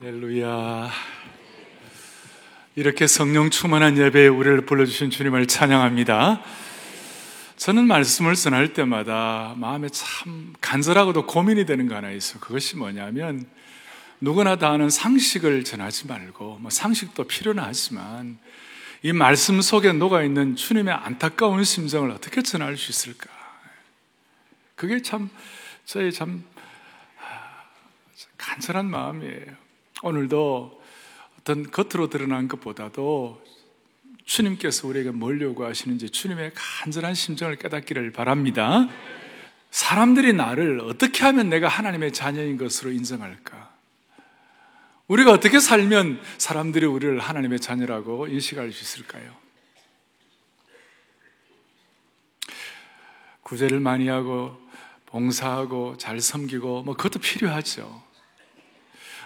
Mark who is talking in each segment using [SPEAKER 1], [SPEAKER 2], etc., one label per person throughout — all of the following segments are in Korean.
[SPEAKER 1] 할렐루야. 이렇게 성령 충만한 예배에 우리를 불러주신 주님을 찬양합니다. 저는 말씀을 전할 때마다 마음에 참 간절하고도 고민이 되는 거 하나 있어. 그것이 뭐냐면 누구나 다 아는 상식을 전하지 말고 뭐 상식도 필요는 하지만 이 말씀 속에 녹아 있는 주님의 안타까운 심정을 어떻게 전할 수 있을까? 그게 참 저의 참 간절한 마음이에요. 오늘도 어떤 겉으로 드러난 것보다도 주님께서 우리에게 뭘 요구하시는지 주님의 간절한 심정을 깨닫기를 바랍니다. 사람들이 나를 어떻게 하면 내가 하나님의 자녀인 것으로 인정할까? 우리가 어떻게 살면 사람들이 우리를 하나님의 자녀라고 인식할 수 있을까요? 구제를 많이 하고 봉사하고 잘 섬기고 뭐 그것도 필요하죠.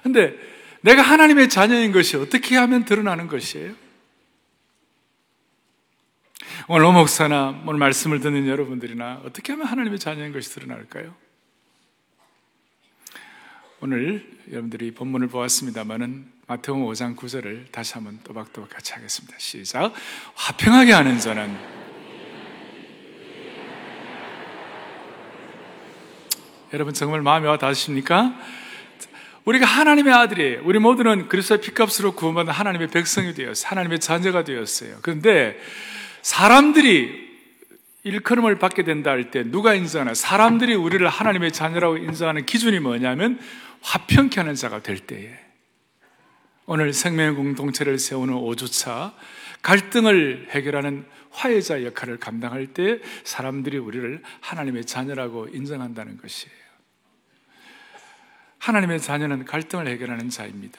[SPEAKER 1] 근데 내가 하나님의 자녀인 것이 어떻게 하면 드러나는 것이에요? 오늘 오목사나 오늘 말씀을 듣는 여러분들이나 어떻게 하면 하나님의 자녀인 것이 드러날까요? 오늘 여러분들이 본문을 보았습니다만은 마태복음 5장 9절을 다시 한번 또박또박 같이 하겠습니다. 시작. 화평하게 하는 자는 여러분 정말 마음이 와 닿으십니까? 우리가 하나님의 아들이에요. 우리 모두는 그리스도의 피값으로 구원받은 하나님의 백성이 되었어요. 하나님의 자녀가 되었어요. 그런데 사람들이 일컬음을 받게 된다 할 때 누가 인정하나? 사람들이 우리를 하나님의 자녀라고 인정하는 기준이 뭐냐면 화평케 하는 자가 될 때에 오늘 생명의 공동체를 세우는 5주차 갈등을 해결하는 화해자 역할을 감당할 때 사람들이 우리를 하나님의 자녀라고 인정한다는 것이에요. 하나님의 자녀는 갈등을 해결하는 자입니다.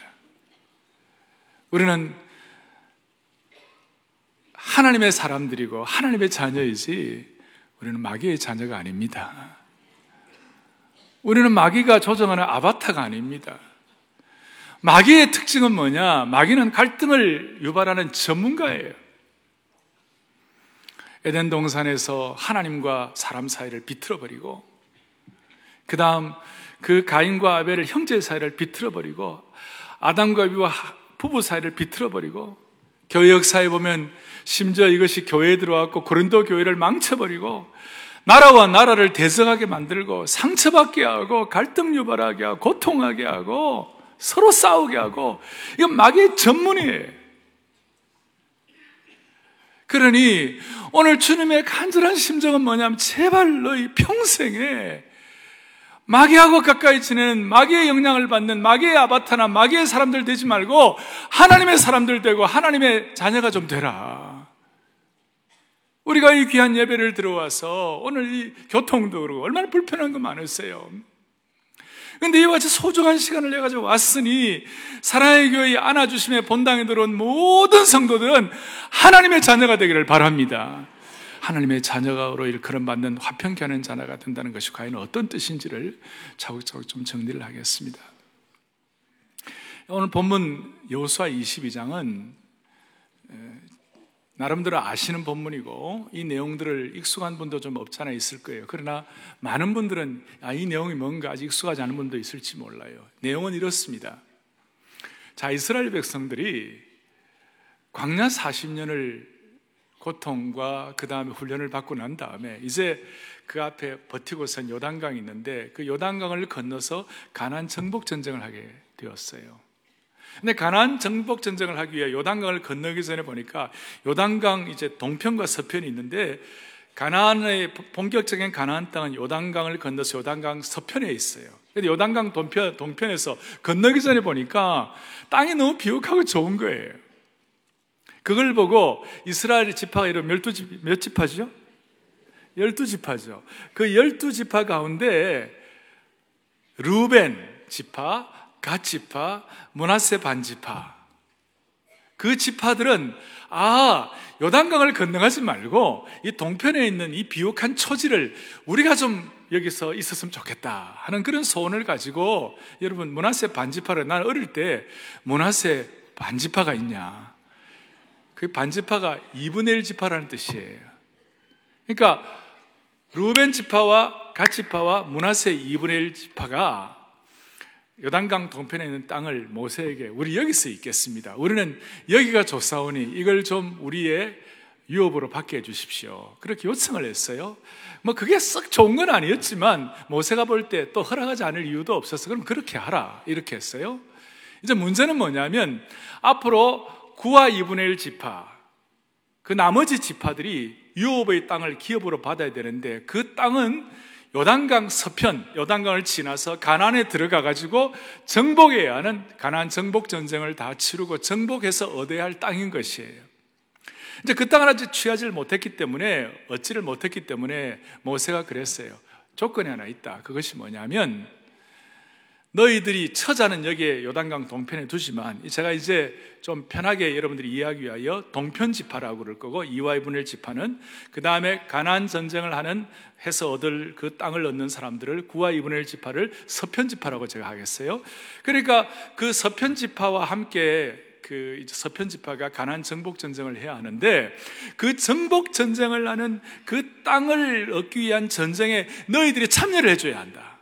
[SPEAKER 1] 우리는 하나님의 사람들이고 하나님의 자녀이지 우리는 마귀의 자녀가 아닙니다. 우리는 마귀가 조정하는 아바타가 아닙니다. 마귀의 특징은 뭐냐? 마귀는 갈등을 유발하는 전문가예요. 에덴 동산에서 하나님과 사람 사이를 비틀어 버리고, 그 다음 그 가인과 아벨을 형제 사이를 비틀어버리고 아담과 비와 부부 사이를 비틀어버리고 교회 역사에 보면 심지어 이것이 교회에 들어왔고 고린도 교회를 망쳐버리고 나라와 나라를 대성하게 만들고 상처받게 하고 갈등 유발하게 하고 고통하게 하고 서로 싸우게 하고 이건 마귀의 전문이에요. 그러니 오늘 주님의 간절한 심정은 뭐냐면 제발 너희 평생에 마귀하고 가까이 지내는 마귀의 영향을 받는 마귀의 아바타나 마귀의 사람들 되지 말고 하나님의 사람들 되고 하나님의 자녀가 좀 되라. 우리가 이 귀한 예배를 들어와서 오늘 이 교통도 그러고 얼마나 불편한 거 많으세요. 근데 이와 같이 소중한 시간을 내 가지고 왔으니 사랑의 교회 안아주심에 본당에 들어온 모든 성도들은 하나님의 자녀가 되기를 바랍니다. 하나님의 자녀가로 일컬음 받는 화평케 하는 자녀가 된다는 것이 과연 어떤 뜻인지를 차곡차곡 좀 정리를 하겠습니다. 오늘 본문 여호수아 22장은 나름대로 아시는 본문이고 이 내용들을 익숙한 분도 좀 없지 않아 있을 거예요. 그러나 많은 분들은 아, 이 내용이 뭔가 아직 익숙하지 않은 분도 있을지 몰라요. 내용은 이렇습니다. 자, 이스라엘 백성들이 광야 40년을 고통과 그 다음에 훈련을 받고 난 다음에 이제 그 앞에 버티고 선 요단강이 있는데 그 요단강을 건너서 가난 정복 전쟁을 하게 되었어요. 근데 가난 정복 전쟁을 하기 위해 요단강을 건너기 전에 보니까 요단강 이제 동편과 서편이 있는데 가나안의 본격적인 가나안 땅은 요단강을 건너서 요단강 서편에 있어요. 근데 요단강 동편, 동편에서 건너기 전에 보니까 땅이 너무 비옥하고 좋은 거예요. 그걸 보고 이스라엘 지파가 이런 열두 집, 몇 지파죠? 열두 지파죠. 그 열두 지파 가운데 루벤 지파, 갓 지파, 문하세 반 지파. 그 지파들은 아, 요단강을 건너가지 말고 이 동편에 있는 이 비옥한 초지를 우리가 좀 여기서 있었으면 좋겠다 하는 그런 소원을 가지고 여러분 문하세 반지파를 난 어릴 때 문하세 반지파가 있냐 그 반지파가 2분의 1 지파라는 뜻이에요. 그러니까 루벤 지파와 갓 지파와 문하세 2분의 1 지파가 요단강 동편에 있는 땅을 모세에게 우리 여기서 있겠습니다. 우리는 여기가 좋사오니 이걸 좀 우리의 유업으로 받게 해주십시오. 그렇게 요청을 했어요. 뭐 그게 썩 좋은 건 아니었지만 모세가 볼 때 또 허락하지 않을 이유도 없어서 그럼 그렇게 하라 이렇게 했어요. 이제 문제는 뭐냐면 앞으로 9와 2분의 1 지파 그 나머지 지파들이 유업의 땅을 기업으로 받아야 되는데 그 땅은 요단강 서편, 요단강을 지나서 가난에 들어가 가지고 정복해야 하는 가난 정복 전쟁을 다 치르고 정복해서 얻어야 할 땅인 것이에요. 이제 그 땅을 아직 취하지 못했기 때문에 얻지를 못했기 때문에 모세가 그랬어요. 조건이 하나 있다. 그것이 뭐냐면 너희들이 처자는 여기에 요단강 동편에 두지만 제가 이제 좀 편하게 여러분들이 이해하기 위하여 동편 지파라고 그럴 거고 이와의 분의 지파는 그 다음에 가난 전쟁을 하는 해서 얻을 그 땅을 얻는 사람들을 구와 이분의 지파를 서편 지파라고 제가 하겠어요. 그러니까 그 서편 지파와 함께 그 서편 지파가 가난 정복 전쟁을 해야 하는데 그 정복 전쟁을 하는 그 땅을 얻기 위한 전쟁에 너희들이 참여를 해줘야 한다.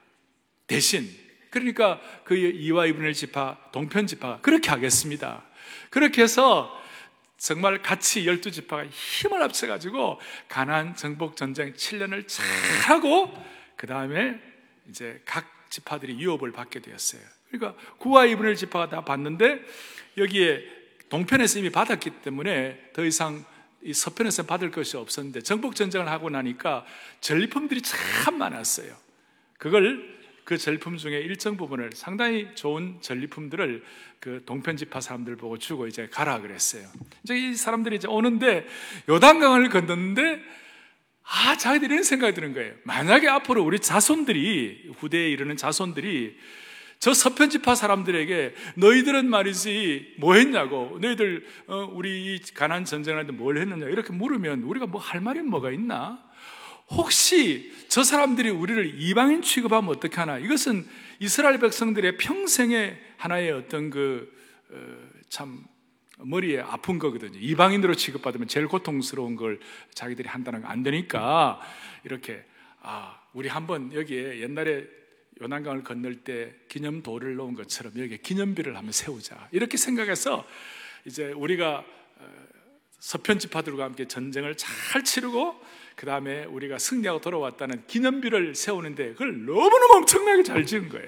[SPEAKER 1] 대신 그러니까 그 이와 이분의 지파, 동편 지파가 그렇게 하겠습니다. 그렇게 해서 정말 같이 열두 지파가 힘을 합쳐가지고 가난 정복 전쟁 7년을 잘 하고 그 다음에 이제 각 지파들이 유업을 받게 되었어요. 그러니까 구와 이분의 지파가 다 받는데 여기에 동편에서 이미 받았기 때문에 더 이상 이 서편에서 받을 것이 없었는데 정복 전쟁을 하고 나니까 전리품들이 참 많았어요. 그걸 그 전리품 중에 일정 부분을 상당히 좋은 전리품들을 그 동편지파 사람들 보고 주고 이제 가라 그랬어요. 이제 이 사람들이 이제 오는데 요단강을 건넜는데 아, 자기들이 이런 생각이 드는 거예요. 만약에 앞으로 우리 자손들이, 후대에 이르는 자손들이 저 서편지파 사람들에게 너희들은 말이지 뭐 했냐고, 너희들, 어, 우리 가난 전쟁할 때 뭘 했느냐, 이렇게 물으면 우리가 뭐 할 말이 뭐가 있나? 혹시 저 사람들이 우리를 이방인 취급하면 어떻게 하나? 이것은 이스라엘 백성들의 평생의 하나의 어떤 그, 어, 참, 머리에 아픈 거거든요. 이방인으로 취급받으면 제일 고통스러운 걸 자기들이 한다는 거 안 되니까 이렇게, 아, 우리 한번 여기에 옛날에 요난강을 건널 때 기념도를 놓은 것처럼 여기에 기념비를 한번 세우자. 이렇게 생각해서 이제 우리가 어, 서편지파들과 함께 전쟁을 잘 치르고 그 다음에 우리가 승리하고 돌아왔다는 기념비를 세우는데 그걸 너무너무 엄청나게 잘 지은 거예요.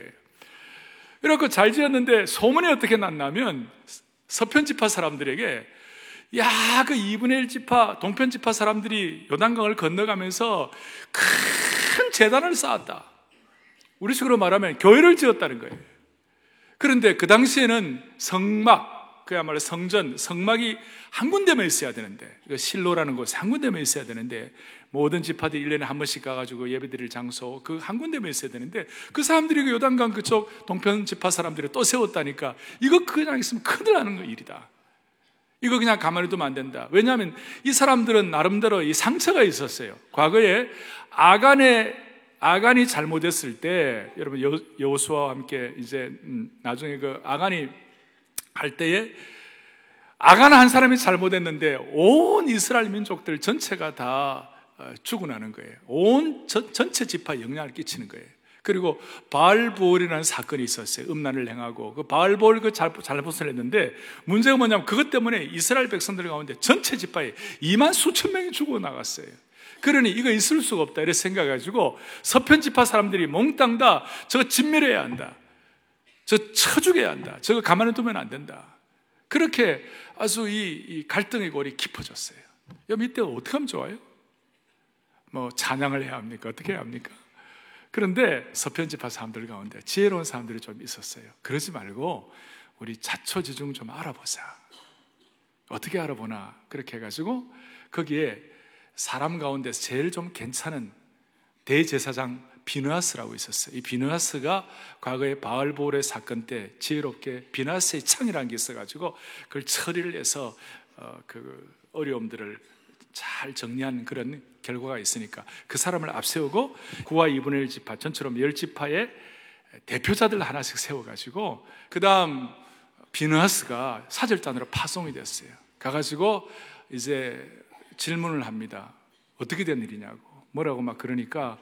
[SPEAKER 1] 이렇게 잘 지었는데 소문이 어떻게 났냐면 서편 지파 사람들에게 야, 그 2분의 1 지파, 동편 지파 사람들이 요단강을 건너가면서 큰 재단을 쌓았다. 우리 식으로 말하면 교회를 지었다는 거예요. 그런데 그 당시에는 성막, 그야말로 성전, 성막이 한 군데만 있어야 되는데, 실로라는 곳에 한 군데만 있어야 되는데, 모든 지파들이 1년에 한 번씩 가가지고 예배 드릴 장소 그 한 군데만 있어야 되는데 그 사람들이 그 요단강 그쪽 동편 지파 사람들이 또 세웠다니까 이거 그냥 있으면 큰일 나는 거 일이다. 이거 그냥 가만히 두면 안 된다. 왜냐하면 이 사람들은 나름대로 이 상처가 있었어요. 과거에 아간의 아간이 잘못했을 때 여러분 여호수아와 함께 이제 음, 나중에 그 아간이 할 때에 아간 한 사람이 잘못했는데 온 이스라엘 민족들 전체가 다 어, 죽어나는 거예요. 온 전체 지파에 영향을 끼치는 거예요. 그리고 바알보올이라는 사건이 있었어요. 음란을 행하고 그 바알보올 그 잘못을 했는데 문제가 뭐냐면 그것 때문에 이스라엘 백성들 가운데 전체 지파에 2만 수천 명이 죽어 나갔어요. 그러니 이거 있을 수가 없다 이렇게 생각해가지고 서편 지파 사람들이 몽땅 다 저거 진멸해야 한다. 저 쳐죽여야 한다. 저거 가만히 두면 안 된다. 그렇게 아주 이, 이 갈등의 골이 깊어졌어요. 여러분 이때 어떻게 하면 좋아요? 뭐 찬양을 해야 합니까? 어떻게 해야 합니까? 그런데 서편집파 사람들 가운데 지혜로운 사람들이 좀 있었어요. 그러지 말고 우리 자초지중 좀 알아보자. 어떻게 알아보나 그렇게 해가지고 거기에 사람 가운데 제일 좀 괜찮은 대제사장 비누아스라고 있었어요. 이 비누아스가 과거에 바알볼의 사건 때 지혜롭게 비누아스의 창이라는 게 있어가지고 그걸 처리를 해서 어, 그 어려움들을 잘 정리한 그런 결과가 있으니까 그 사람을 앞세우고 구와 2분의 1 지파 전처럼 열 지파의 대표자들 하나씩 세워가지고 그 다음 비느하스가 사절단으로 파송이 됐어요. 가가지고 이제 질문을 합니다. 어떻게 된 일이냐고 뭐라고 막 그러니까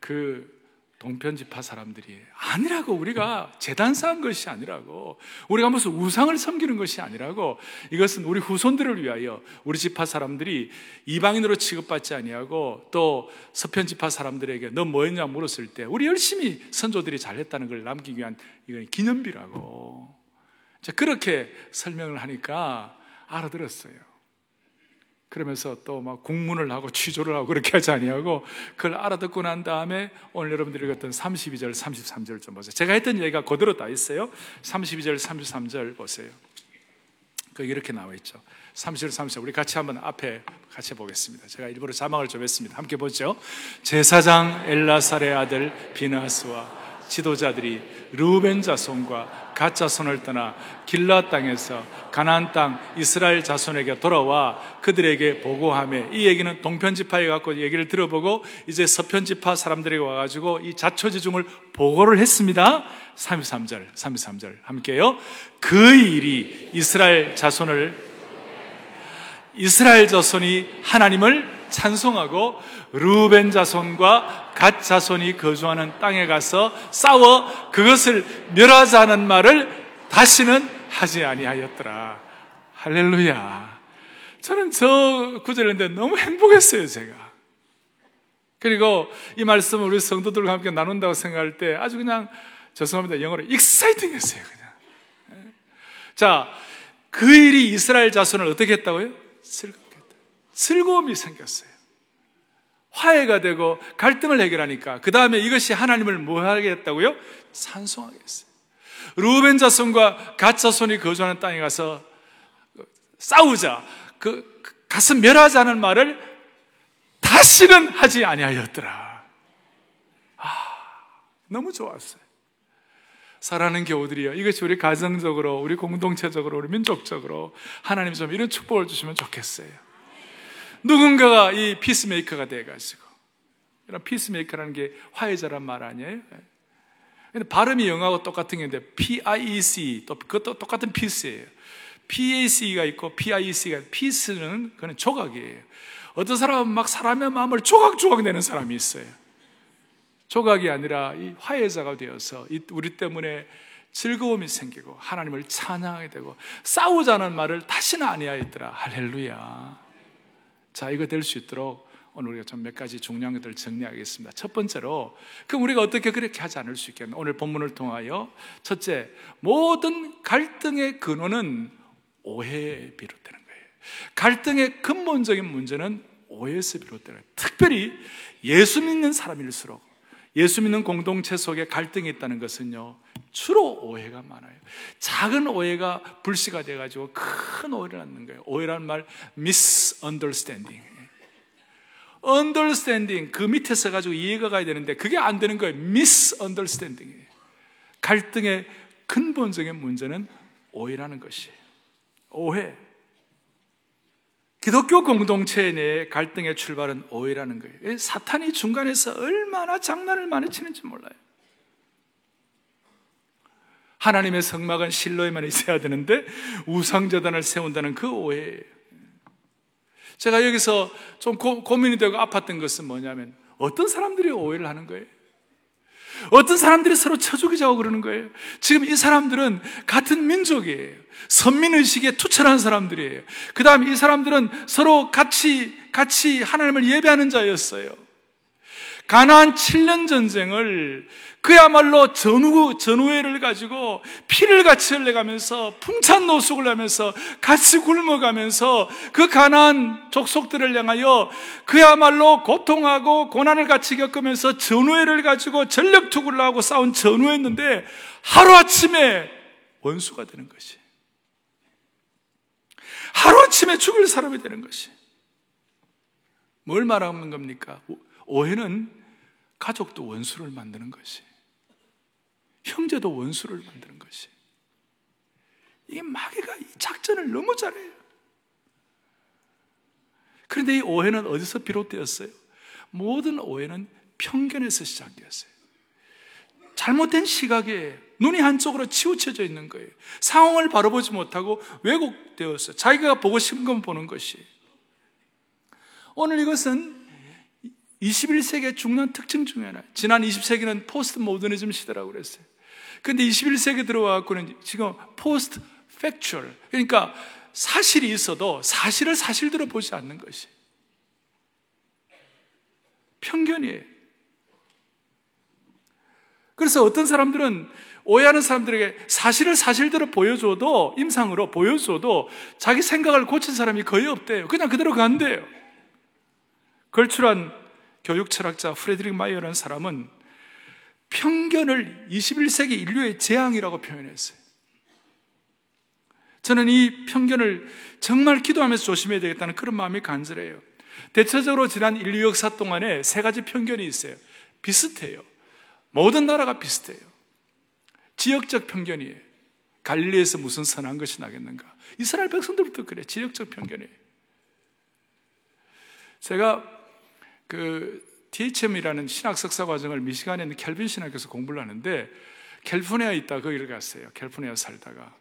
[SPEAKER 1] 그 동편 지파 사람들이 아니라고 우리가 재단 쌓은 것이 아니라고 우리가 무슨 우상을 섬기는 것이 아니라고 이것은 우리 후손들을 위하여 우리 지파 사람들이 이방인으로 취급받지 아니하고 또 서편 지파 사람들에게 너 뭐했냐 물었을 때 우리 열심히 선조들이 잘했다는 걸 남기기 위한 이건 기념비라고 그렇게 설명을 하니까 알아들었어요. 그러면서 또 막 공문을 하고 취조를 하고 그렇게 하지 아니하고 그걸 알아듣고 난 다음에 오늘 여러분들이 읽었던 32절, 33절 좀 보세요. 제가 했던 얘기가 그대로 다 있어요. 32절, 33절 보세요. 그 이렇게 나와 있죠. 30절, 30절. 우리 같이 한번 앞에 같이 보겠습니다. 제가 일부러 자막을 좀 했습니다. 함께 보죠. 제사장 엘라살의 아들 비나스와 지도자들이 루벤 자손과 갓 자손을 떠나 길라 땅에서 가나안 땅 이스라엘 자손에게 돌아와 그들에게 보고하며 이 얘기는 동편 지파에 갖고 얘기를 들어보고 이제 서편 지파 사람들이 와 가지고 이 자초지중을 보고를 했습니다. 33절, 33절 함께요. 그 일이 이스라엘 자손을 이스라엘 자손이 하나님을 찬송하고 루벤 자손과 갓 자손이 거주하는 땅에 가서 싸워 그것을 멸하자는 말을 다시는 하지 아니하였더라. 할렐루야. 저는 저 구절인데 너무 행복했어요, 제가. 그리고 이 말씀을 우리 성도들과 함께 나눈다고 생각할 때 아주 그냥 죄송합니다. 영어로 exciting 했어요, 그냥. 자, 그 일이 이스라엘 자손을 어떻게 했다고요? 즐겁게 했다. 즐거움이 생겼어요. 화해가 되고 갈등을 해결하니까 그 다음에 이것이 하나님을 뭐 하겠다고요? 찬송하겠어요. 루벤 자손과 갓 자손이 거주하는 땅에 가서 싸우자. 그 가서 멸하자는 말을 다시는 하지 아니하였더라. 아, 너무 좋았어요. 사랑하는 교우들이요. 이것이 우리 가정적으로, 우리 공동체적으로, 우리 민족적으로 하나님 좀 이런 축복을 주시면 좋겠어요. 누군가가 이 peacemaker가 돼가지고 이런 peacemaker라는 게 화해자란 말 아니에요? 근데 발음이 영어하고 똑같은 게 있는데 P-I-E-C 또 그것도 똑같은 piece예요. P-A-C가 있고 P-I-E-C가 piece는 그는 조각이에요. 어떤 사람은 막 사람의 마음을 조각조각 내는 사람이 있어요. 조각이 아니라 이 화해자가 되어서 우리 때문에 즐거움이 생기고 하나님을 찬양하게 되고 싸우자는 말을 다시는 아니하였더라. 할렐루야. 자, 이거 될수 있도록 오늘 우리가 좀 몇 가지 중요한 것들을 정리하겠습니다. 첫 번째로, 그럼 우리가 어떻게 그렇게 하지 않을 수 있겠나? 오늘 본문을 통하여 첫째, 모든 갈등의 근원은 오해에 비롯되는 거예요. 갈등의 근본적인 문제는 오해에서 비롯되는 거예요. 특별히 예수 믿는 사람일수록 예수 믿는 공동체 속에 갈등이 있다는 것은요, 주로 오해가 많아요. 작은 오해가 불씨가 돼가지고 큰 오해를 낳는 거예요. 오해라는 말, misunderstanding. understanding, 그 밑에서 가지고 이해가 가야 되는데 그게 안 되는 거예요. misunderstanding. 갈등의 근본적인 문제는 오해라는 것이에요. 오해. 기독교 공동체 내의 갈등의 출발은 오해라는 거예요. 사탄이 중간에서 얼마나 장난을 많이 치는지 몰라요. 하나님의 성막은 실로에만 있어야 되는데 우상재단을 세운다는 그 오해예요. 제가 여기서 좀 고, 민이 되고 아팠던 것은 뭐냐면 어떤 사람들이 오해를 하는 거예요. 어떤 사람들이 서로 쳐 죽이자고 그러는 거예요. 지금 이 사람들은 같은 민족이에요. 선민의식에 투철한 사람들이에요. 그 다음에 이 사람들은 서로 같이, 같이 하나님을 예배하는 자였어요. 가나안 7년 전쟁을 그야말로 전후, 전후회를 가지고 피를 같이 흘려가면서 풍찬 노숙을 하면서 같이 굶어가면서 그 가난 족속들을 향하여 그야말로 고통하고 고난을 같이 겪으면서 전후회를 가지고 전력 투구를 하고 싸운 전후회였는데 하루 아침에 원수가 되는 것이. 하루 아침에 죽을 사람이 되는 것이. 뭘 말하는 겁니까? 오해는 가족도 원수를 만드는 것이. 형제도 원수를 만드는 것이. 이게 마귀가 이 작전을 너무 잘해요. 그런데 이 오해는 어디서 비롯되었어요? 모든 오해는 편견에서 시작되었어요. 잘못된 시각에 눈이 한쪽으로 치우쳐져 있는 거예요. 상황을 바로 보지 못하고 왜곡되었어요. 자기가 보고 싶은 건 보는 것이. 오늘 이것은 21세기의 중요한 특징 중에 하나. 지난 20세기는 포스트 모더니즘 시대라고 그랬어요. 근데 21세기 들어와갖고는 지금 post-factual. 그러니까 사실이 있어도 사실을 사실대로 보지 않는 것이. 편견이에요. 그래서 어떤 사람들은 오해하는 사람들에게 사실을 사실대로 보여줘도 임상으로 보여줘도 자기 생각을 고친 사람이 거의 없대요. 그냥 그대로 간대요. 걸출한 교육 철학자 프레드릭 마이어라는 사람은 편견을 21세기 인류의 재앙이라고 표현했어요. 저는 이 편견을 정말 기도하면서 조심해야 되겠다는 그런 마음이 간절해요. 대체적으로 지난 인류 역사 동안에 세 가지 편견이 있어요. 비슷해요. 모든 나라가 비슷해요. 지역적 편견이에요. 갈릴리에서 무슨 선한 것이 나겠는가? 이스라엘 백성들부터 그래. 지역적 편견이에요. 제가 그 THM이라는 신학 석사 과정을 미시간에 있는 켈빈 신학교에서 공부를 하는데 캘리포니아에 있다 거기를 갔어요. 캘리포니아 살다가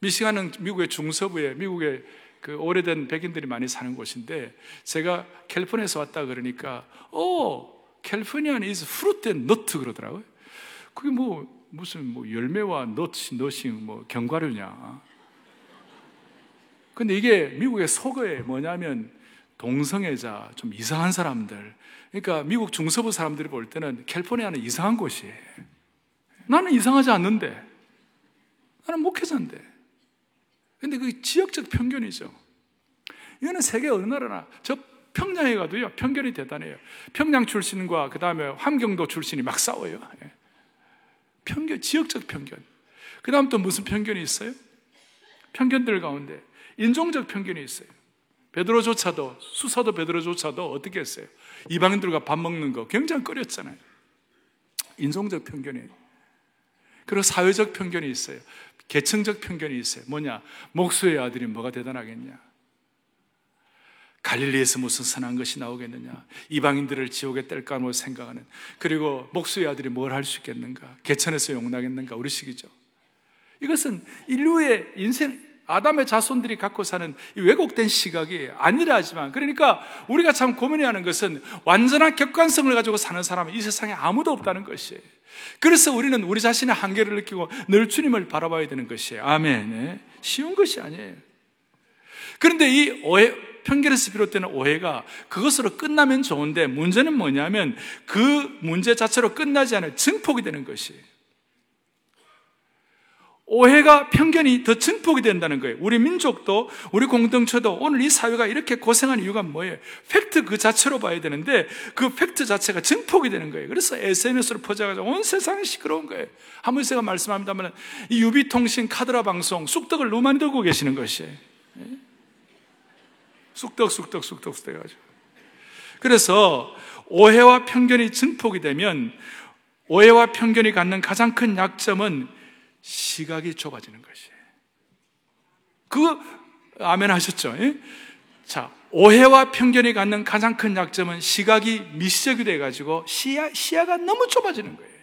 [SPEAKER 1] 미시간은 미국의 중서부에 미국의 그 오래된 백인들이 많이 사는 곳인데 제가 캘리포니아에서 왔다 그러니까 어 캘리포니아는 is fruit and nut 그러더라고요. 그게 뭐 무슨 뭐 열매와 넛이 넛이 뭐 견과류냐. 근데 이게 미국의 속어에 뭐냐면 동성애자 좀 이상한 사람들. 그러니까 미국 중서부 사람들이 볼 때는 캘리포니아는 이상한 곳이에요. 나는 이상하지 않는데. 나는 목회자인데. 근데 그 지역적 편견이죠. 이거는 세계 어느 나라나 저 평양에 가도요 편견이 대단해요. 평양 출신과 그 다음에 함경도 출신이 막 싸워요. 예. 편견, 지역적 편견. 그 다음 또 무슨 편견이 있어요? 편견들 가운데 인종적 편견이 있어요. 베드로조차도 수사도 베드로조차도 어떻게 했어요? 이방인들과 밥 먹는 거 굉장히 꺼렸잖아요. 인종적 편견이에요. 그리고 사회적 편견이 있어요. 계층적 편견이 있어요. 뭐냐? 목수의 아들이 뭐가 대단하겠냐? 갈릴리에서 무슨 선한 것이 나오겠느냐? 이방인들을 지옥에 뗄까 뭐 생각하는. 그리고 목수의 아들이 뭘 할 수 있겠는가? 개천에서 용나겠는가? 우리 식이죠. 이것은 인류의 인생, 아담의 자손들이 갖고 사는 왜곡된 시각이 아니라 하지만 그러니까 우리가 참 고민해야 하는 것은 완전한 객관성을 가지고 사는 사람은 이 세상에 아무도 없다는 것이에요. 그래서 우리는 우리 자신의 한계를 느끼고 늘 주님을 바라봐야 되는 것이에요. 아멘. 네. 쉬운 것이 아니에요. 그런데 이 오해, 편견에서 비롯되는 오해가 그것으로 끝나면 좋은데 문제는 뭐냐면 그 문제 자체로 끝나지 않은 증폭이 되는 것이에요. 오해가 편견이 더 증폭이 된다는 거예요. 우리 민족도 우리 공동체도 오늘 이 사회가 이렇게 고생한 이유가 뭐예요? 팩트 그 자체로 봐야 되는데 그 팩트 자체가 증폭이 되는 거예요. 그래서 SNS로 퍼져가지고 온 세상이 시끄러운 거예요. 한번 제가 말씀합니다만 이 유비통신 카더라 방송 쑥떡을 너무 들고 계시는 것이에요. 예? 쑥떡 쑥떡 쑥떡 쑥떡 해가지고 그래서 오해와 편견이 증폭이 되면 오해와 편견이 갖는 가장 큰 약점은 시각이 좁아지는 것이에요. 그거 아멘 하셨죠? 예? 자, 오해와 편견이 갖는 가장 큰 약점은 시각이 미시적이 돼가지고 시야, 시야가 너무 좁아지는 거예요.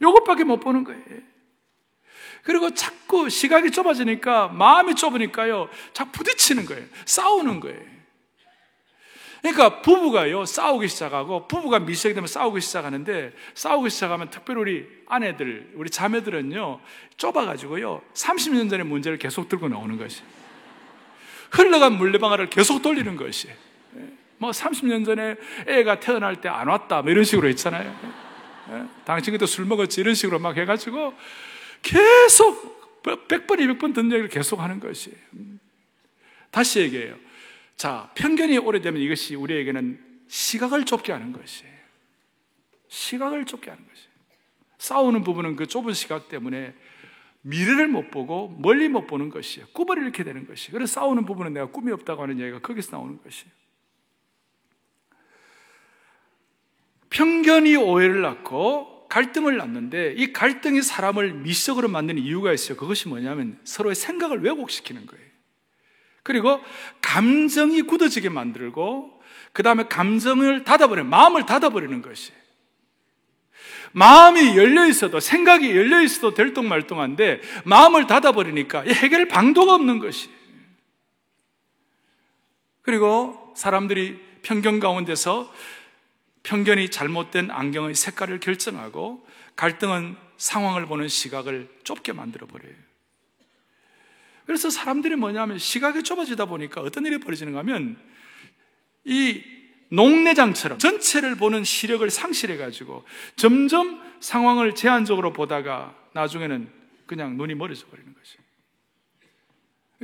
[SPEAKER 1] 이것밖에 못 보는 거예요. 그리고 자꾸 시각이 좁아지니까 마음이 좁으니까요. 자꾸 부딪히는 거예요. 싸우는 거예요. 그러니까 부부가요, 싸우기 시작하고, 부부가 미시작이 되면 싸우기 시작하는데, 싸우기 시작하면 특별히 우리 아내들, 우리 자매들은요, 좁아가지고요, 30년 전의 문제를 계속 들고 나오는 것이. 흘러간 물레방아를 계속 돌리는 것이. 뭐 30년 전에 애가 태어날 때 안 왔다, 뭐 이런 식으로 했잖아요. 예? 당신 그때 술 먹었지, 이런 식으로 막 해가지고, 계속 100번, 200번 듣는 얘기를 계속 하는 것이. 다시 얘기해요. 자, 편견이 오래되면 이것이 우리에게는 시각을 좁게 하는 것이에요. 시각을 좁게 하는 것이에요. 싸우는 부분은 그 좁은 시각 때문에 미래를 못 보고 멀리 못 보는 것이에요. 꿈을 잃게 되는 것이에요. 그래서 싸우는 부분은 내가 꿈이 없다고 하는 얘기가 거기서 나오는 것이에요. 편견이 오해를 낳고 갈등을 낳는데 이 갈등이 사람을 미적으로 만드는 이유가 있어요. 그것이 뭐냐면 서로의 생각을 왜곡시키는 거예요. 그리고 감정이 굳어지게 만들고 그 다음에 감정을 닫아버리는 마음을 닫아버리는 것이 마음이 열려 있어도 생각이 열려 있어도 될똥말똥한데 마음을 닫아버리니까 해결 방도가 없는 것이 그리고 사람들이 편견 가운데서 편견이 잘못된 안경의 색깔을 결정하고 갈등은 상황을 보는 시각을 좁게 만들어 버려요. 그래서 사람들이 뭐냐면 시각이 좁아지다 보니까 어떤 일이 벌어지는가 하면 이 농내장처럼 전체를 보는 시력을 상실해 가지고 점점 상황을 제한적으로 보다가 나중에는 그냥 눈이 멀어져 버리는 거죠.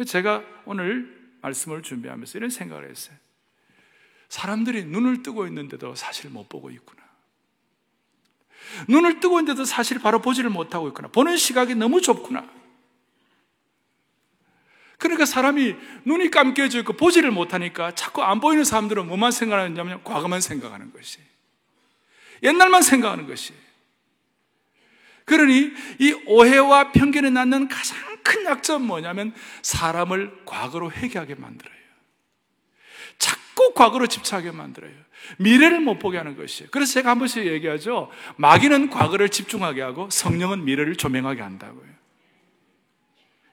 [SPEAKER 1] 제가 오늘 말씀을 준비하면서 이런 생각을 했어요. 사람들이 눈을 뜨고 있는데도 사실 못 보고 있구나. 눈을 뜨고 있는데도 사실 바로 보지를 못하고 있구나. 보는 시각이 너무 좁구나. 그러니까 사람이 눈이 감겨져 있고 보지를 못하니까 자꾸 안 보이는 사람들은 뭐만 생각하느냐면 과거만 생각하는 것이. 옛날만 생각하는 것이. 그러니 이 오해와 편견에 낳는 가장 큰 약점 뭐냐면 사람을 과거로 회개하게 만들어요. 자꾸 과거로 집착하게 만들어요. 미래를 못 보게 하는 것이에요. 그래서 제가 한 번씩 얘기하죠. 마귀는 과거를 집중하게 하고 성령은 미래를 조명하게 한다고요.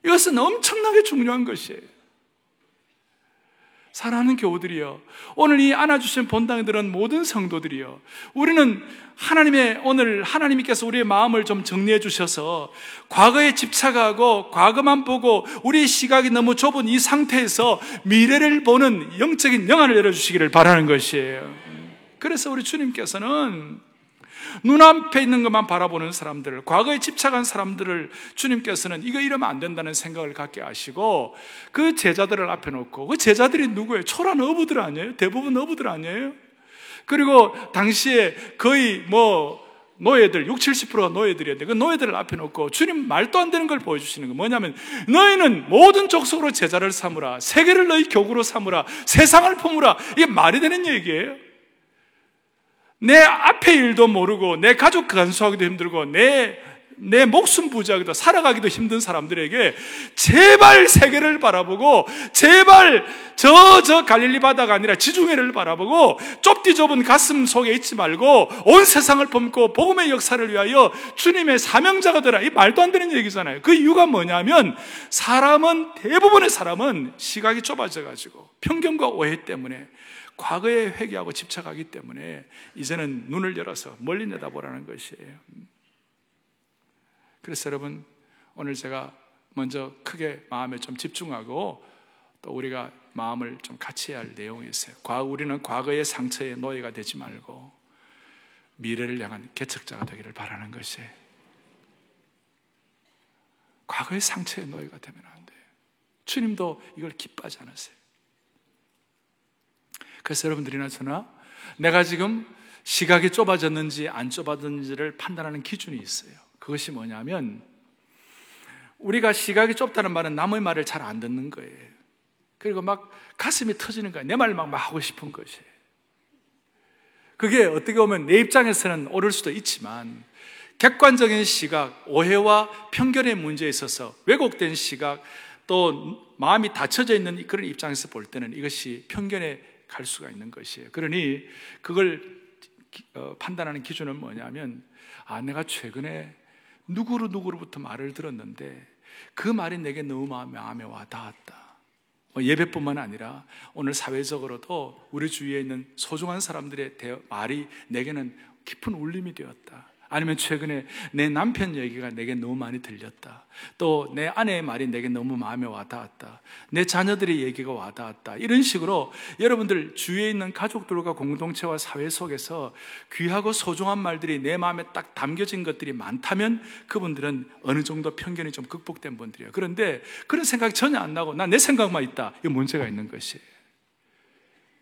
[SPEAKER 1] 이것은 엄청나게 중요한 것이에요. 사랑하는 교우들이여, 오늘 이 안아주신 본당에 들은 모든 성도들이여, 우리는 하나님의, 오늘 하나님께서 우리의 마음을 좀 정리해 주셔서 과거에 집착하고 과거만 보고 우리의 시각이 너무 좁은 이 상태에서 미래를 보는 영적인 영안을 열어주시기를 바라는 것이에요. 그래서 우리 주님께서는 눈앞에 있는 것만 바라보는 사람들, 과거에 집착한 사람들을 주님께서는 이거 이러면 안 된다는 생각을 갖게 하시고 그 제자들을 앞에 놓고 그 제자들이 누구예요? 초란 어부들 아니에요? 대부분 어부들 아니에요? 그리고 당시에 거의 뭐 노예들, 60, 70%가 노예들이었는데 그 노예들을 앞에 놓고 주님 말도 안 되는 걸 보여주시는 거 뭐냐면 너희는 모든 족속으로 제자를 삼으라 세계를 너희 교구로 삼으라 세상을 품으라 이게 말이 되는 얘기예요 내 앞의 일도 모르고 내 가족 간수하기도 힘들고 내, 내 목숨 부지하기도 살아가기도 힘든 사람들에게 제발 세계를 바라보고 제발 저, 저 갈릴리 바다가 아니라 지중해를 바라보고 좁디 좁은 가슴 속에 있지 말고 온 세상을 품고 복음의 역사를 위하여 주님의 사명자가 되라. 이 말도 안 되는 얘기잖아요. 그 이유가 뭐냐면 사람은 대부분의 사람은 시각이 좁아져 가지고 편견과 오해 때문에 과거에 회개하고 집착하기 때문에 이제는 눈을 열어서 멀리 내다보라는 것이에요. 그래서 여러분, 오늘 제가 먼저 크게 마음에 좀 집중하고 또 우리가 마음을 좀 같이 할 내용이 있어요. 우리는 과거의 상처의 노예가 되지 말고 미래를 향한 개척자가 되기를 바라는 것이에요. 과거의 상처의 노예가 되면 안 돼요. 주님도 이걸 기뻐하지 않으세요. 그래서 여러분들이나 저나 내가 지금 시각이 좁아졌는지 안 좁아졌는지를 판단하는 기준이 있어요. 그것이 뭐냐면 우리가 시각이 좁다는 말은 남의 말을 잘 안 듣는 거예요. 그리고 막 가슴이 터지는 거예요. 내 말을 막, 막 하고 싶은 것이에요. 그게 어떻게 보면 내 입장에서는 옳을 수도 있지만 객관적인 시각, 오해와 편견의 문제에 있어서 왜곡된 시각, 또 마음이 닫혀져 있는 그런 입장에서 볼 때는 이것이 편견의 갈 수가 있는 것이에요. 그러니 그걸 어, 판단하는 기준은 뭐냐면 아 내가 최근에 누구로 누구로부터 말을 들었는데 그 말이 내게 너무 마음에 와 닿았다. 뭐 예배뿐만 아니라 오늘 사회적으로도 우리 주위에 있는 소중한 사람들의 말이 내게는 깊은 울림이 되었다. 아니면 최근에 내 남편 얘기가 내게 너무 많이 들렸다. 또 내 아내의 말이 내게 너무 마음에 와닿았다. 내 자녀들의 얘기가 와닿았다. 이런 식으로 여러분들 주위에 있는 가족들과 공동체와 사회 속에서 귀하고 소중한 말들이 내 마음에 딱 담겨진 것들이 많다면 그분들은 어느 정도 편견이 좀 극복된 분들이에요. 그런데 그런 생각이 전혀 안 나고 나내 생각만 있다. 이 문제가 있는 것이에요.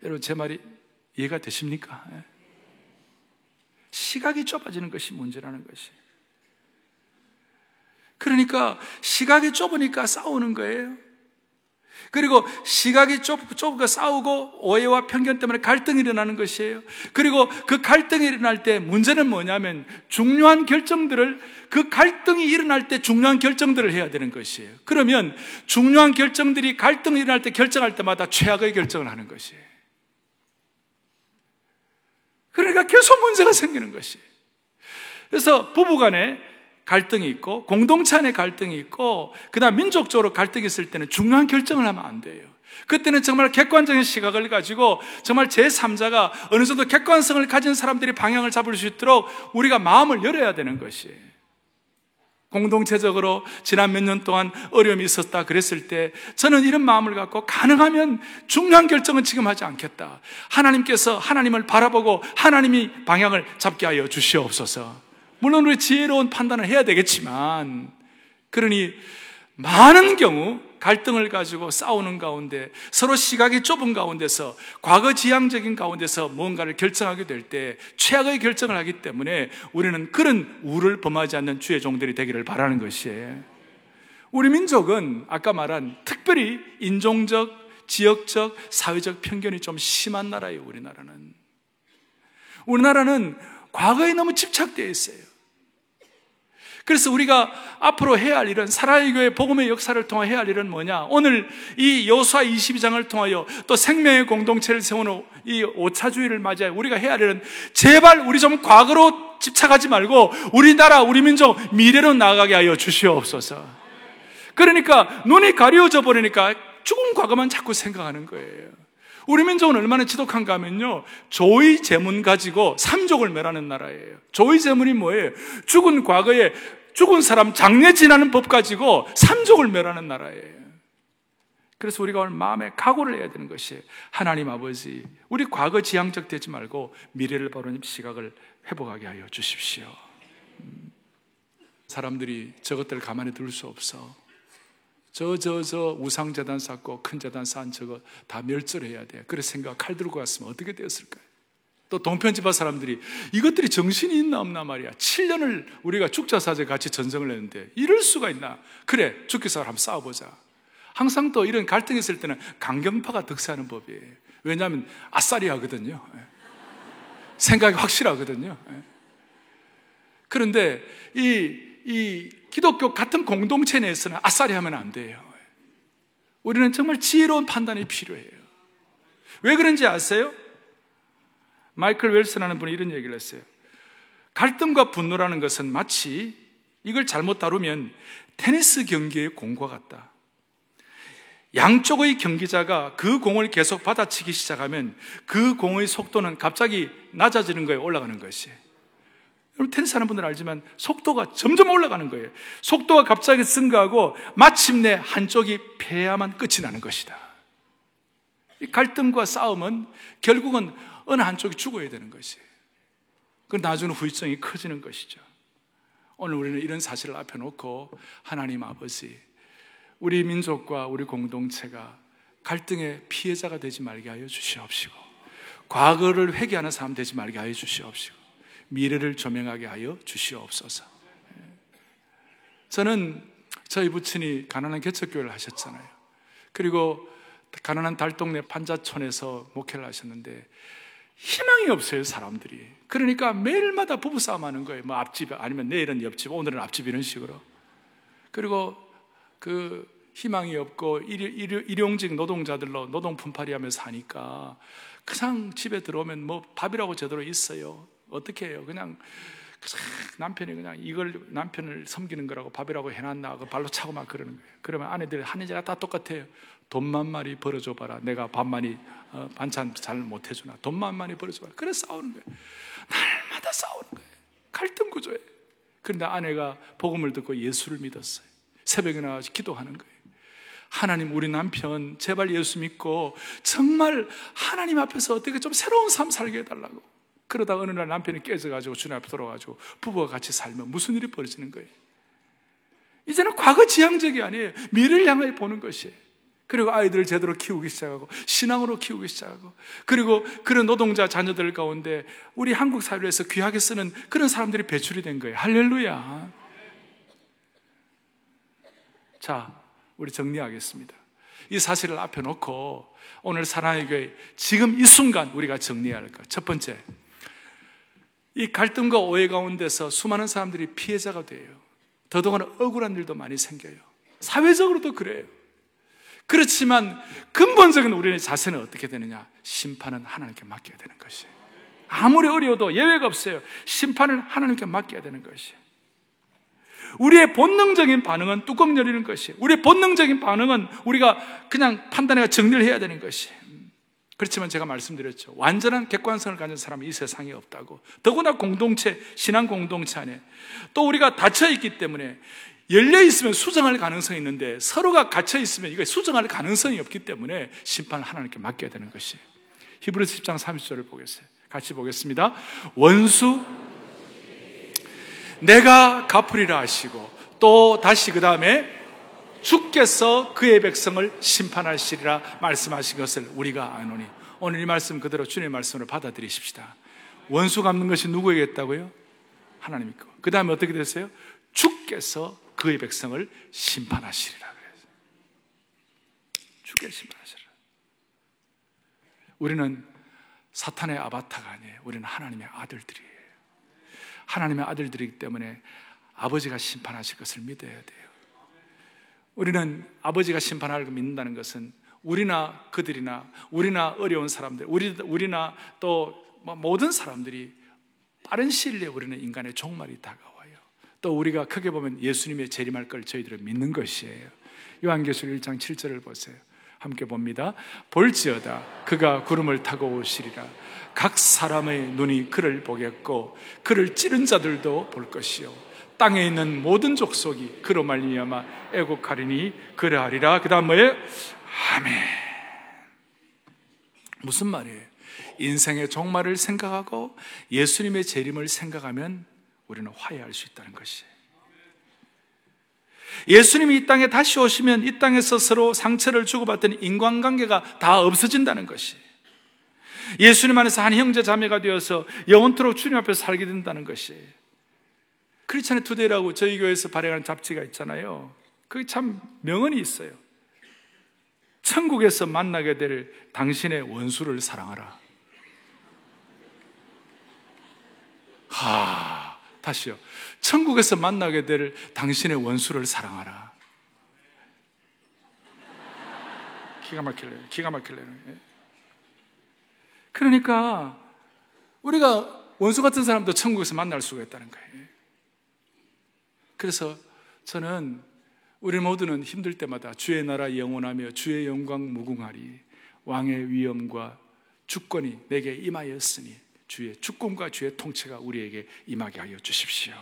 [SPEAKER 1] 여러분 제 말이 이해가 되십니까? 예. 시각이 좁아지는 것이 문제라는 것이. 그러니까 시각이 좁으니까 싸우는 거예요. 그리고 시각이 좁, 좁고 싸우고 오해와 편견 때문에 갈등이 일어나는 것이에요. 그리고 그 갈등이 일어날 때 문제는 뭐냐면 중요한 결정들을 그 갈등이 일어날 때 중요한 결정들을 해야 되는 것이에요. 그러면 중요한 결정들이 갈등이 일어날 때 결정할 때마다 최악의 결정을 하는 것이에요. 그러니까 계속 문제가 생기는 것이. 그래서 부부간에 갈등이 있고 공동체 안에 갈등이 있고 그다음 민족적으로 갈등이 있을 때는 중요한 결정을 하면 안 돼요. 그때는 정말 객관적인 시각을 가지고 정말 제3자가 어느 정도 객관성을 가진 사람들이 방향을 잡을 수 있도록 우리가 마음을 열어야 되는 것이에요. 공동체적으로 지난 몇 년 동안 어려움이 있었다 그랬을 때 저는 이런 마음을 갖고 가능하면 중요한 결정은 지금 하지 않겠다. 하나님께서 하나님을 바라보고 하나님이 방향을 잡게 하여 주시옵소서. 물론 우리 지혜로운 판단을 해야 되겠지만 그러니 많은 경우 갈등을 가지고 싸우는 가운데 서로 시각이 좁은 가운데서 과거 지향적인 가운데서 뭔가를 결정하게 될 때 최악의 결정을 하기 때문에 우리는 그런 우를 범하지 않는 주의 종들이 되기를 바라는 것이에요. 우리 민족은 아까 말한 특별히 인종적, 지역적, 사회적 편견이 좀 심한 나라예요, 우리나라는. 우리나라는 과거에 너무 집착되어 있어요. 그래서 우리가 앞으로 해야 할 일은 사랑의 교회 복음의 역사를 통해 해야 할 일은 뭐냐? 오늘 이 여수와 22장을 통하여 또 생명의 공동체를 세우는 이 오차주의를 맞이해 우리가 해야 할 일은 제발 우리 좀 과거로 집착하지 말고 우리나라, 우리 민족 미래로 나아가게 하여 주시옵소서. 그러니까 눈이 가려져 버리니까 죽은 과거만 자꾸 생각하는 거예요. 우리 민족은 얼마나 지독한가 하면요. 조의 재문 가지고 삼족을 멸하는 나라예요. 조의 재문이 뭐예요? 죽은 과거에 죽은 사람 장례 지나는 법 가지고 삼족을 멸하는 나라예요. 그래서 우리가 오늘 마음에 각오를 해야 되는 것이 하나님 아버지, 우리 과거 지향적 되지 말고 미래를 바라는 시각을 회복하게 하여 주십시오. 음. 사람들이 저것들을 가만히 둘 수 없어. 저, 저, 저 우상재단 쌓고 큰 재단 쌓은 저거 다 멸절해야 돼. 그래 생각 칼 들고 갔으면 어떻게 되었을까요? 또 동편집화 사람들이 이것들이 정신이 있나 없나 말이야. 7년을 우리가 죽자사제 같이 전쟁을 했는데 이럴 수가 있나? 그래, 죽기사 한번 싸워보자. 항상 또 이런 갈등이 있을 때는 강경파가 득세하는 법이에요. 왜냐하면 아싸리 하거든요. 예. 생각이 확실하거든요. 예. 그런데 이, 이 기독교 같은 공동체 내에서는 아싸리 하면 안 돼요. 우리는 정말 지혜로운 판단이 필요해요. 왜 그런지 아세요? 마이클 웰슨하는 분이 이런 얘기를 했어요. 갈등과 분노라는 것은 마치 이걸 잘못 다루면 테니스 경기의 공과 같다. 양쪽의 경기자가 그 공을 계속 받아치기 시작하면 그 공의 속도는 갑자기 낮아지는 거에 올라가는 것이에요. 여러분 테니스 하는 분들은 알지만 속도가 점점 올라가는 거예요. 속도가 갑자기 증가하고 마침내 한쪽이 패야만 끝이 나는 것이다. 갈등과 싸움은 결국은 어느 한쪽이 죽어야 되는 것이에요. 그 나중에 후유증이 커지는 것이죠. 오늘 우리는 이런 사실을 앞에 놓고 하나님 아버지, 우리 민족과 우리 공동체가 갈등의 피해자가 되지 말게 하여 주시옵시고, 과거를 회개하는 사람 되지 말게 하여 주시옵시고, 미래를 조명하게 하여 주시옵소서. 저는 저희 부친이 가난한 개척교회를 하셨잖아요. 그리고 가난한 달동네 판자촌에서 목회를 하셨는데 희망이 없어요, 사람들이. 그러니까 매일마다 부부싸움 하는 거예요. 뭐 앞집, 아니면 내일은 옆집, 오늘은 앞집 이런 식으로. 그리고 그 희망이 없고 일용 직 노동자들로 노동 품팔이 하며 사니까 그냥 집에 들어오면 뭐 밥이라고 제대로 있어요. 어떻게 해요? 그냥 남편이 그냥 이걸 남편을 섬기는 거라고 밥이라고 해놨나 그 발로 차고 막 그러는 거예요. 그러면 아내들이 하는 자가 다 똑같아요. 돈만 많이 벌어줘 봐라. 내가 밥 많이 어, 반찬 잘 못 해주나. 돈만 많이 벌어줘 봐라. 그래 싸우는 거예요. 날마다 싸우는 거예요. 갈등 구조에. 그런데 아내가 복음을 듣고 예수를 믿었어요. 새벽에 나와서 기도하는 거예요. 하나님 우리 남편 제발 예수 믿고 정말 하나님 앞에서 어떻게 좀 새로운 삶 살게 해달라고. 그러다 어느 날 남편이 깨져가지고 주님 앞에 돌아가지고 부부가 같이 살면 무슨 일이 벌어지는 거예요? 이제는 과거 지향적이 아니에요. 미래를 향해 보는 것이에요. 그리고 아이들을 제대로 키우기 시작하고 신앙으로 키우기 시작하고 그리고 그런 노동자 자녀들 가운데 우리 한국 사회에서 귀하게 쓰는 그런 사람들이 배출이 된 거예요. 할렐루야. 자, 우리 정리하겠습니다. 이 사실을 앞에 놓고 오늘 사랑의 교회 지금 이 순간 우리가 정리해야 할 것. 첫 번째, 이 갈등과 오해 가운데서 수많은 사람들이 피해자가 돼요. 더더구나 억울한 일도 많이 생겨요. 사회적으로도 그래요. 그렇지만 근본적인 우리의 자세는 어떻게 되느냐? 심판은 하나님께 맡겨야 되는 것이에요. 아무리 어려워도 예외가 없어요. 심판을 하나님께 맡겨야 되는 것이에요. 우리의 본능적인 반응은 뚜껑 열리는 것이. 우리의 본능적인 반응은 우리가 그냥 판단해가 정리를 해야 되는 것이. 그렇지만 제가 말씀드렸죠. 완전한 객관성을 가진 사람은 이 세상에 없다고. 더구나 공동체, 신앙 공동체 안에. 또 우리가 닫혀있기 때문에 열려 있으면 수정할 가능성이 있는데 서로가 갇혀 있으면 이거 수정할 가능성이 없기 때문에 심판을 하나님께 맡겨야 되는 것이. 히브리서 10장 30절을 보겠어요. 같이 보겠습니다. 원수 내가 갚으리라 하시고 또 다시 그 다음에 주께서 그의 백성을 심판하시리라 말씀하신 것을 우리가 아노니 오늘 이 말씀 그대로 주님의 말씀을 받아들이십시다. 원수 갚는 것이 누구에게 있다고요? 하나님 있고. 그 다음에 어떻게 됐어요? 주께서 그의 백성을 심판하시리라 그랬어요. 주께서 심판하시리라. 우리는 사탄의 아바타가 아니에요. 우리는 하나님의 아들들이에요. 하나님의 아들들이기 때문에 아버지가 심판하실 것을 믿어야 돼요. 우리는 아버지가 심판할 걸 믿는다는 것은 우리나 그들이나 우리나 어려운 사람들, 우리, 우리나 또뭐 모든 사람들이 빠른 시일 내에 우리는 인간의 종말이 다가와요. 또 우리가 크게 보면 예수님의 재림할 걸 저희들은 믿는 것이에요. 요한계시록 1장 7절을 보세요. 함께 봅니다. 볼지어다 그가 구름을 타고 오시리라. 각 사람의 눈이 그를 보겠고 그를 찌른 자들도 볼 것이요. 땅에 있는 모든 족속이 그로 말미암아 애곡하리니 그러하리라. 그다음 뭐예요? 아멘. 무슨 말이에요? 인생의 종말을 생각하고 예수님의 재림을 생각하면 우리는 화해할 수 있다는 것이에요. 예수님이 이 땅에 다시 오시면 이 땅에서 서로 상처를 주고받던 인간관계가 다 없어진다는 것이. 예수님 안에서 한 형제 자매가 되어서 영원토록 주님 앞에서 살게 된다는 것이. 크리스찬의 투데이라고 저희 교회에서 발행하는 잡지가 있잖아요. 그게 참 명언이 있어요. 천국에서 만나게 될 당신의 원수를 사랑하라. 하, 다시요. 천국에서 만나게 될 당신의 원수를 사랑하라. 기가 막힐래요. 기가 막힐래요. 예. 그러니까 우리가 원수 같은 사람도 천국에서 만날 수가 있다는 거예요. 그래서 저는 우리 모두는 힘들 때마다 주의 나라 영원하며 주의 영광 무궁하리 왕의 위엄과 주권이 내게 임하였으니 주의 주권과 주의 통치가 우리에게 임하게 하여 주십시오.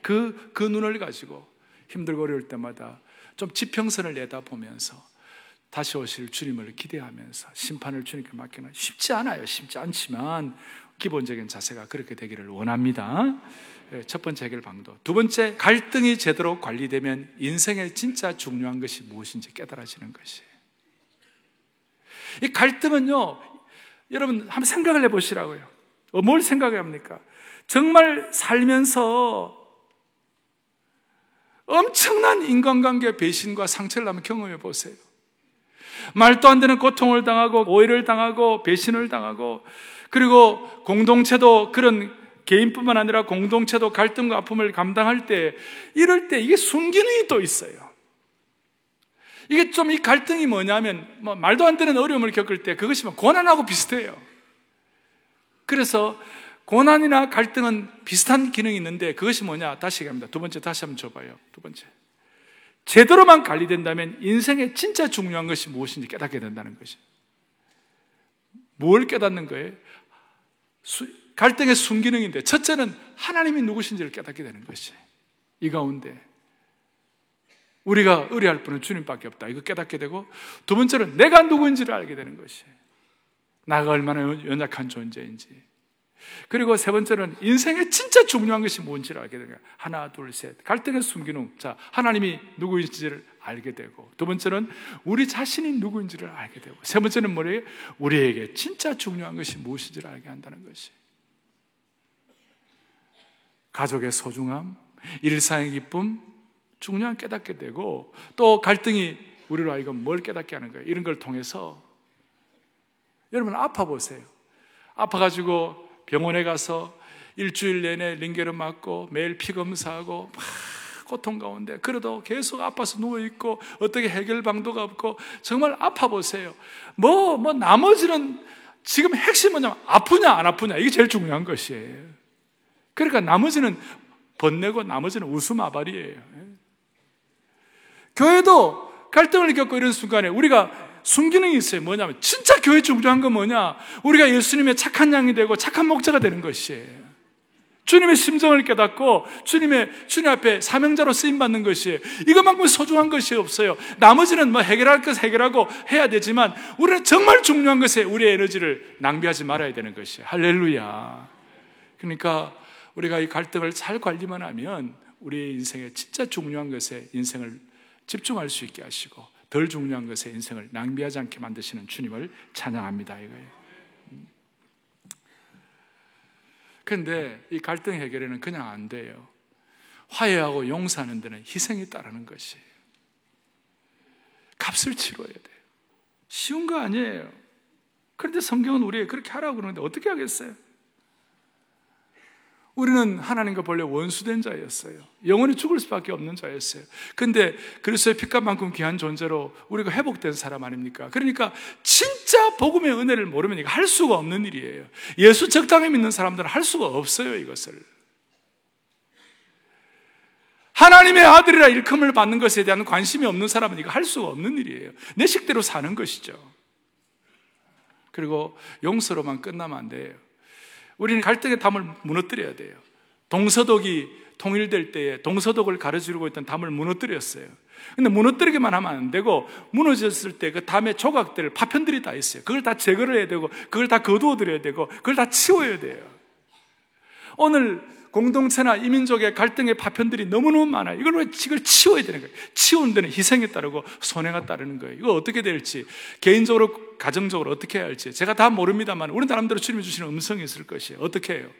[SPEAKER 1] 그, 그 눈을 가지고 힘들고 어려울 때마다 좀 지평선을 내다보면서 다시 오실 주님을 기대하면서 심판을 주님께 맡기는 쉽지 않아요. 쉽지 않지만 기본적인 자세가 그렇게 되기를 원합니다. 예, 첫 번째 해결 방도. 두 번째, 갈등이 제대로 관리되면 인생의 진짜 중요한 것이 무엇인지 깨달아지는 것이에요. 이 갈등은요, 여러분 한번 생각을 해보시라고요. 어, 뭘 생각합니까? 정말 살면서 엄청난 인간관계 배신과 상처를 한번 경험해 보세요. 말도 안 되는 고통을 당하고 오해를 당하고 배신을 당하고 그리고 공동체도 그런 개인뿐만 아니라 공동체도 갈등과 아픔을 감당할 때 이럴 때 이게 순기능이 또 있어요. 이게 좀 이 갈등이 뭐냐면 뭐 말도 안 되는 어려움을 겪을 때 그것이 뭐 고난하고 비슷해요. 그래서 고난이나 갈등은 비슷한 기능이 있는데 그것이 뭐냐? 다시 얘기합니다. 두 번째 다시 한번 줘봐요. 두 번째. 제대로만 관리된다면 인생의 진짜 중요한 것이 무엇인지 깨닫게 된다는 것이. 뭘 깨닫는 거예요? 수, 갈등의 순기능인데 첫째는 하나님이 누구신지를 깨닫게 되는 것이. 이 가운데 우리가 의뢰할 분은 주님밖에 없다. 이거 깨닫게 되고 두 번째는 내가 누구인지를 알게 되는 것이. 나가 얼마나 연약한 존재인지. 그리고 세 번째는 인생의 진짜 중요한 것이 뭔지를 알게 되는 거야. 하나, 둘, 셋. 갈등의 순기능. 자, 하나님이 누구인지를 알게 되고. 두 번째는 우리 자신이 누구인지를 알게 되고. 세 번째는 뭐래요? 우리에게 진짜 중요한 것이 무엇인지를 알게 한다는 것이. 가족의 소중함, 일상의 기쁨, 중요한 깨닫게 되고, 또 갈등이 우리로 하여금 뭘 깨닫게 하는 거예요. 이런 걸 통해서 여러분 아파 보세요. 아파 가지고 병원에 가서 일주일 내내 링게를 맞고 매일 피 검사하고 막 고통 가운데 그래도 계속 아파서 누워 있고 어떻게 해결 방도가 없고 정말 아파 보세요. 뭐뭐 뭐 나머지는 지금 핵심은 뭐냐면 아프냐 안 아프냐 이게 제일 중요한 것이에요. 그러니까 나머지는 번내고 나머지는 웃음아발이에요. 예. 교회도 갈등을 겪고 이런 순간에 우리가 순기능이 있어요. 뭐냐면 진짜 교회 중요한 건 뭐냐? 우리가 예수님의 착한 양이 되고 착한 목자가 되는 것이에요. 주님의 심정을 깨닫고 주님의 주님 앞에 사명자로 쓰임 받는 것이에요. 이것만큼 소중한 것이 없어요. 나머지는 뭐 해결할 것 해결하고 해야 되지만 우리는 정말 중요한 것에 우리의 에너지를 낭비하지 말아야 되는 것이에요. 할렐루야. 그러니까 우리가 이 갈등을 잘 관리만 하면 우리의 인생에 진짜 중요한 것에 인생을 집중할 수 있게 하시고 덜 중요한 것에 인생을 낭비하지 않게 만드시는 주님을 찬양합니다. 이거예요. 그런데 이 갈등 해결에는 그냥 안 돼요. 화해하고 용서하는 데는 희생이 따르는 것이에요. 값을 치러야 돼요. 쉬운 거 아니에요. 그런데 성경은 우리에게 그렇게 하라고 그러는데 어떻게 하겠어요? 우리는 하나님과 본래 원수된 자였어요. 영원히 죽을 수밖에 없는 자였어요. 근데 그리스도의 피값만큼 귀한 존재로 우리가 회복된 사람 아닙니까? 그러니까 진짜 복음의 은혜를 모르면 할 수가 없는 일이에요. 예수 적당히 믿는 사람들은 할 수가 없어요, 이것을. 하나님의 아들이라 일컬음을 받는 것에 대한 관심이 없는 사람은 이거 할 수가 없는 일이에요. 내 식대로 사는 것이죠. 그리고 용서로만 끝나면 안 돼요. 우리는 갈등의 담을 무너뜨려야 돼요. 동서독이 통일될 때에 동서독을 가르치려고 했던 담을 무너뜨렸어요. 근데 무너뜨리기만 하면 안 되고 무너졌을 때 그 담의 조각들, 파편들이 다 있어요. 그걸 다 제거를 해야 되고 그걸 다 거두어 드려야 되고 그걸 다 치워야 돼요. 오늘 공동체나 이민족의 갈등의 파편들이 너무너무 많아요. 이걸 왜 이걸 치워야 되는 거예요? 치우는 데는 희생이 따르고 손해가 따르는 거예요. 이거 어떻게 될지 개인적으로 가정적으로 어떻게 해야 할지 제가 다 모릅니다만 우리 나름대로 주님이 주시는 음성이 있을 것이에요. 어떻게 해요?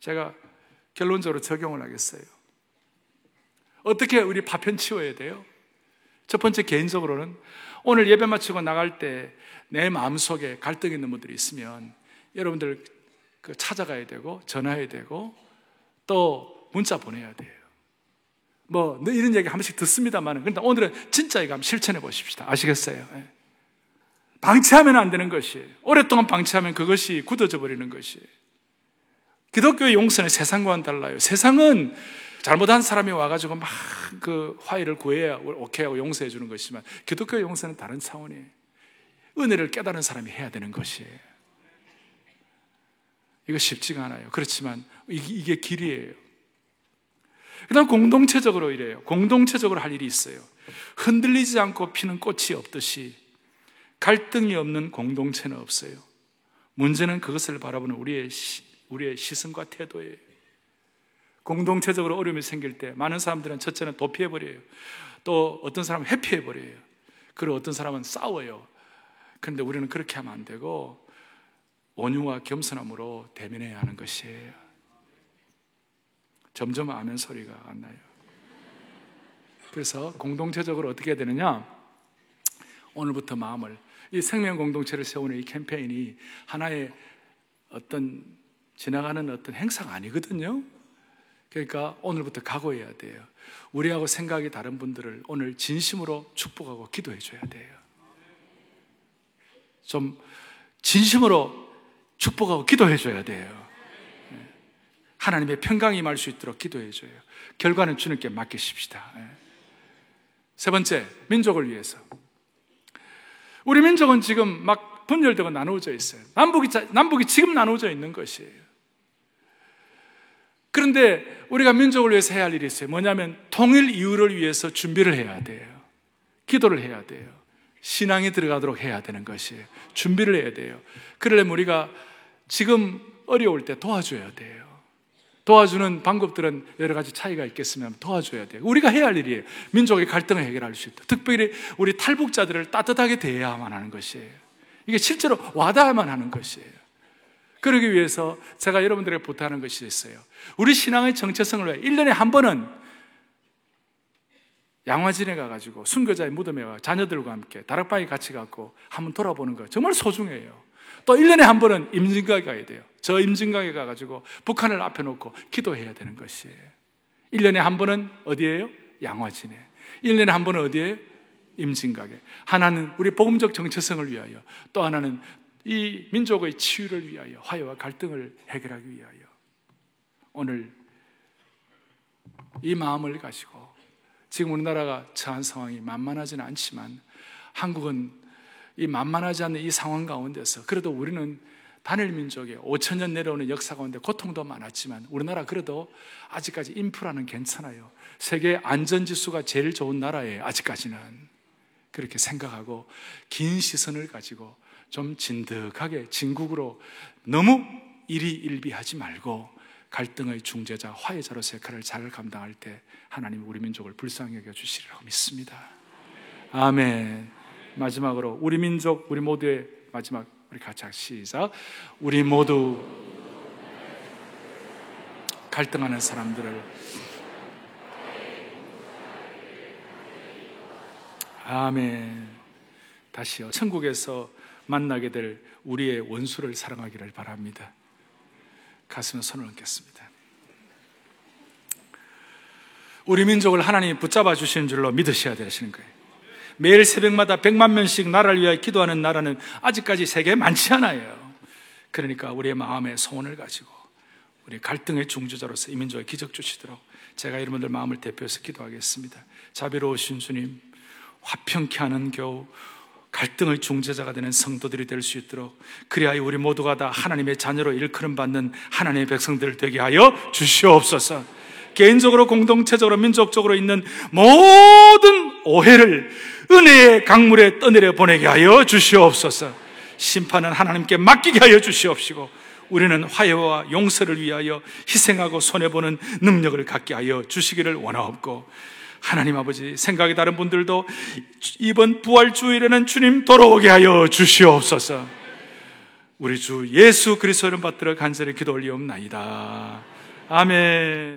[SPEAKER 1] 제가 결론적으로 적용을 하겠어요. 어떻게 우리 파편 치워야 돼요? 첫 번째 개인적으로는 오늘 예배 마치고 나갈 때 내 마음속에 갈등 있는 분들이 있으면 여러분들 그 찾아가야 되고 전화해야 되고 또 문자 보내야 돼요. 뭐 이런 얘기 한 번씩 듣습니다만 그런데 오늘은 진짜 이거 한번 실천해 보십시다. 아시겠어요? 네. 방치하면 안 되는 것이 오랫동안 방치하면 그것이 굳어져 버리는 것이 기독교의 용서는 세상과는 달라요. 세상은 잘못한 사람이 와가지고 막 그 화해를 구해야 오케이 하고 용서해 주는 것이지만 기독교 용서는 다른 차원이에요. 은혜를 깨달은 사람이 해야 되는 것이에요. 이거 쉽지가 않아요. 그렇지만 이게 길이에요. 그 다음 공동체적으로 이래요. 공동체적으로 할 일이 있어요. 흔들리지 않고 피는 꽃이 없듯이 갈등이 없는 공동체는 없어요. 문제는 그것을 바라보는 우리의, 시, 우리의 시선과 태도예요. 공동체적으로 어려움이 생길 때 많은 사람들은 첫째는 도피해 버려요. 또 어떤 사람은 회피해 버려요. 그리고 어떤 사람은 싸워요. 그런데 우리는 그렇게 하면 안 되고 온유와 겸손함으로 대면해야 하는 것이에요. 점점 아멘 소리가 안 나요. 그래서 공동체적으로 어떻게 되느냐? 오늘부터 마음을 이 생명 공동체를 세우는 이 캠페인이 하나의 어떤 지나가는 어떤 행사가 아니거든요. 그러니까 오늘부터 각오해야 돼요. 우리하고 생각이 다른 분들을 오늘 진심으로 축복하고 기도해 줘야 돼요. 좀 진심으로 축복하고 기도해 줘야 돼요. 하나님의 평강이 임할 수 있도록 기도해 줘요. 결과는 주님께 맡기십시다. 예. 세 번째, 민족을 위해서. 우리 민족은 지금 막 분열되고 나누어져 있어요. 남북이, 남북이 지금 나누어져 있는 것이에요. 그런데 우리가 민족을 위해서 해야 할 일이 있어요. 뭐냐면 통일 이후를 위해서 준비를 해야 돼요. 기도를 해야 돼요. 신앙이 들어가도록 해야 되는 것이에요. 준비를 해야 돼요. 그러려면 우리가 지금 어려울 때 도와줘야 돼요. 도와주는 방법들은 여러 가지 차이가 있겠으면 도와줘야 돼요. 우리가 해야 할 일이에요. 민족의 갈등을 해결할 수 있다. 특별히 우리 탈북자들을 따뜻하게 대해야만 하는 것이에요. 이게 실제로 와닿아야만 하는 것이에요. 그러기 위해서 제가 여러분들에게 부탁하는 것이 있어요. 우리 신앙의 정체성을 위해 1년에 한 번은 양화진에 가가지고 순교자의 무덤에 와 자녀들과 함께 다락방에 같이 갖고 한번 돌아보는 거 정말 소중해요. 또 1년에 한 번은 임진각에 가야 돼요. 저 임진각에 가가지고 북한을 앞에 놓고 기도해야 되는 것이에요. 1년에 한 번은 어디에요? 양화진에. 1년에 한 번은 어디에요? 임진각에. 하나는 우리 복음적 정체성을 위하여, 또 하나는 이 민족의 치유를 위하여, 화해와 갈등을 해결하기 위하여. 오늘 이 마음을 가지고 지금 우리나라가 처한 상황이 만만하지는 않지만 한국은 이 만만하지 않은 이 상황 가운데서 그래도 우리는 단일 민족의 5천 년 내려오는 역사 가운데 고통도 많았지만 우리나라 그래도 아직까지 인프라는 괜찮아요. 세계 안전 지수가 제일 좋은 나라예요. 아직까지는 그렇게 생각하고 긴 시선을 가지고 좀 진득하게 진국으로 너무 일희일비하지 말고 갈등의 중재자, 화해자로서 역할을 잘 감당할 때 하나님 우리 민족을 불쌍히 여겨 주시리라고 믿습니다. 아멘. 마지막으로 우리 민족, 우리 모두의 마지막 우리 같이 시작. 우리 모두 갈등하는 사람들을 아멘. 다시요. 천국에서 만나게 될 우리의 원수를 사랑하기를 바랍니다. 가슴에 손을 얹겠습니다. 우리 민족을 하나님이 붙잡아 주시는 줄로 믿으셔야 되시는 거예요. 매일 새벽마다 100만 명씩 나라를 위하여 기도하는 나라는 아직까지 세계에 많지 않아요. 그러니까 우리의 마음의 소원을 가지고 우리 갈등의 중주자로서 이 민족에 기적 주시도록 제가 여러분들 마음을 대표해서 기도하겠습니다. 자비로우신 주님, 화평케 하는 교우, 갈등의 중재자가 되는 성도들이 될 수 있도록 그리하여 우리 모두가 다 하나님의 자녀로 일컬음 받는 하나님의 백성들 되게 하여 주시옵소서. 개인적으로 공동체적으로 민족적으로 있는 모든 오해를 은혜의 강물에 떠내려 보내게 하여 주시옵소서. 심판은 하나님께 맡기게 하여 주시옵시고 우리는 화해와 용서를 위하여 희생하고 손해보는 능력을 갖게 하여 주시기를 원하옵고 하나님 아버지 생각이 다른 분들도 이번 부활 주일에는 주님 돌아오게 하여 주시옵소서. 우리 주 예수 그리스도를 받들어 간절히 기도 올리옵나이다. 아멘